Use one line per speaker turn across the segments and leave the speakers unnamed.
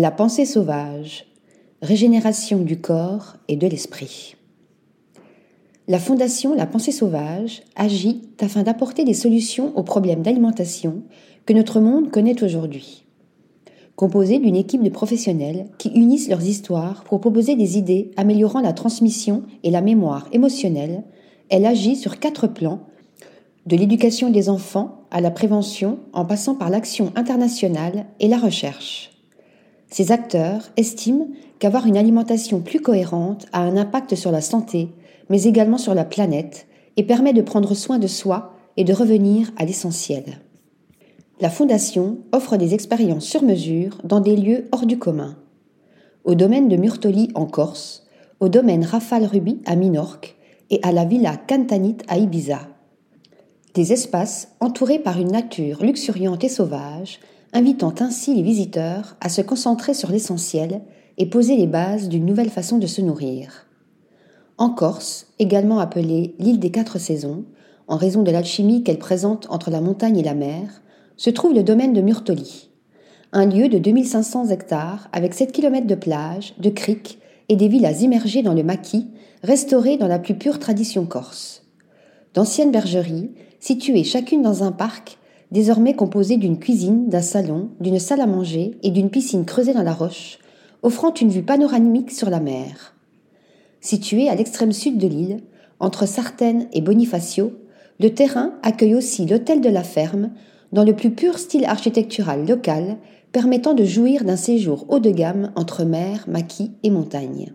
La pensée sauvage, régénération du corps et de l'esprit. La Fondation La Pensée Sauvage agit afin d'apporter des solutions aux problèmes d'alimentation que notre monde connaît aujourd'hui. Composée d'une équipe de professionnels qui unissent leurs histoires pour proposer des idées améliorant la transmission et la mémoire émotionnelle, elle agit sur quatre plans, de l'éducation des enfants à la prévention en passant par l'action internationale et la recherche. Ces acteurs estiment qu'avoir une alimentation plus cohérente a un impact sur la santé, mais également sur la planète, et permet de prendre soin de soi et de revenir à l'essentiel. La Fondation offre des expériences sur mesure dans des lieux hors du commun. Au domaine de Murtoli en Corse, au domaine Rafale Ruby à Minorque et à la Villa Cantanite à Ibiza. Des espaces entourés par une nature luxuriante et sauvage, invitant ainsi les visiteurs à se concentrer sur l'essentiel et poser les bases d'une nouvelle façon de se nourrir. En Corse, également appelée l'île des quatre saisons, en raison de l'alchimie qu'elle présente entre la montagne et la mer, se trouve le domaine de Murtoli, un lieu de 2500 hectares avec 7 km de plage, de criques et des villas immergées dans le maquis, restaurées dans la plus pure tradition corse. D'anciennes bergeries, situées chacune dans un parc, désormais composé d'une cuisine, d'un salon, d'une salle à manger et d'une piscine creusée dans la roche, offrant une vue panoramique sur la mer. Situé à l'extrême sud de l'île, entre Sartène et Bonifacio, le terrain accueille aussi l'hôtel de la ferme, dans le plus pur style architectural local, permettant de jouir d'un séjour haut de gamme entre mer, maquis et montagne.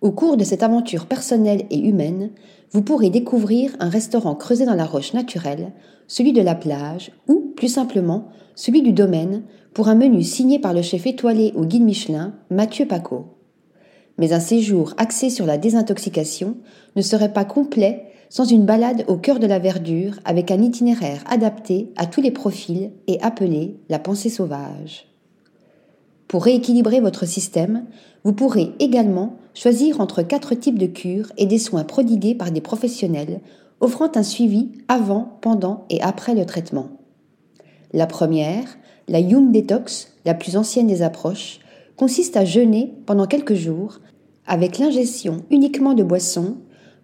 Au cours de cette aventure personnelle et humaine, vous pourrez découvrir un restaurant creusé dans la roche naturelle, celui de la plage ou, plus simplement, celui du domaine pour un menu signé par le chef étoilé au guide Michelin, Mathieu Paco. Mais un séjour axé sur la désintoxication ne serait pas complet sans une balade au cœur de la verdure avec un itinéraire adapté à tous les profils et appelé la pensée sauvage. Pour rééquilibrer votre système, vous pourrez également choisir entre quatre types de cures et des soins prodigués par des professionnels offrant un suivi avant, pendant et après le traitement. La première, la Young Detox, la plus ancienne des approches, consiste à jeûner pendant quelques jours avec l'ingestion uniquement de boissons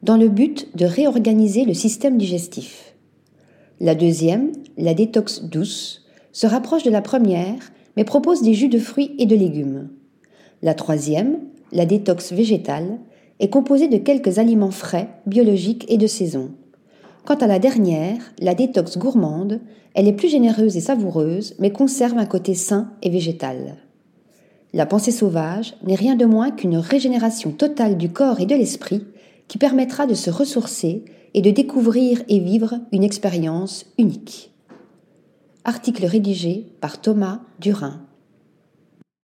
dans le but de réorganiser le système digestif. La deuxième, la détox douce, se rapproche de la première mais propose des jus de fruits et de légumes. La troisième, la détox végétale, est composée de quelques aliments frais, biologiques et de saison. Quant à la dernière, la détox gourmande, elle est plus généreuse et savoureuse, mais conserve un côté sain et végétal. La pensée sauvage n'est rien de moins qu'une régénération totale du corps et de l'esprit qui permettra de se ressourcer et de découvrir et vivre une expérience unique. Article rédigé par Thomas Durin.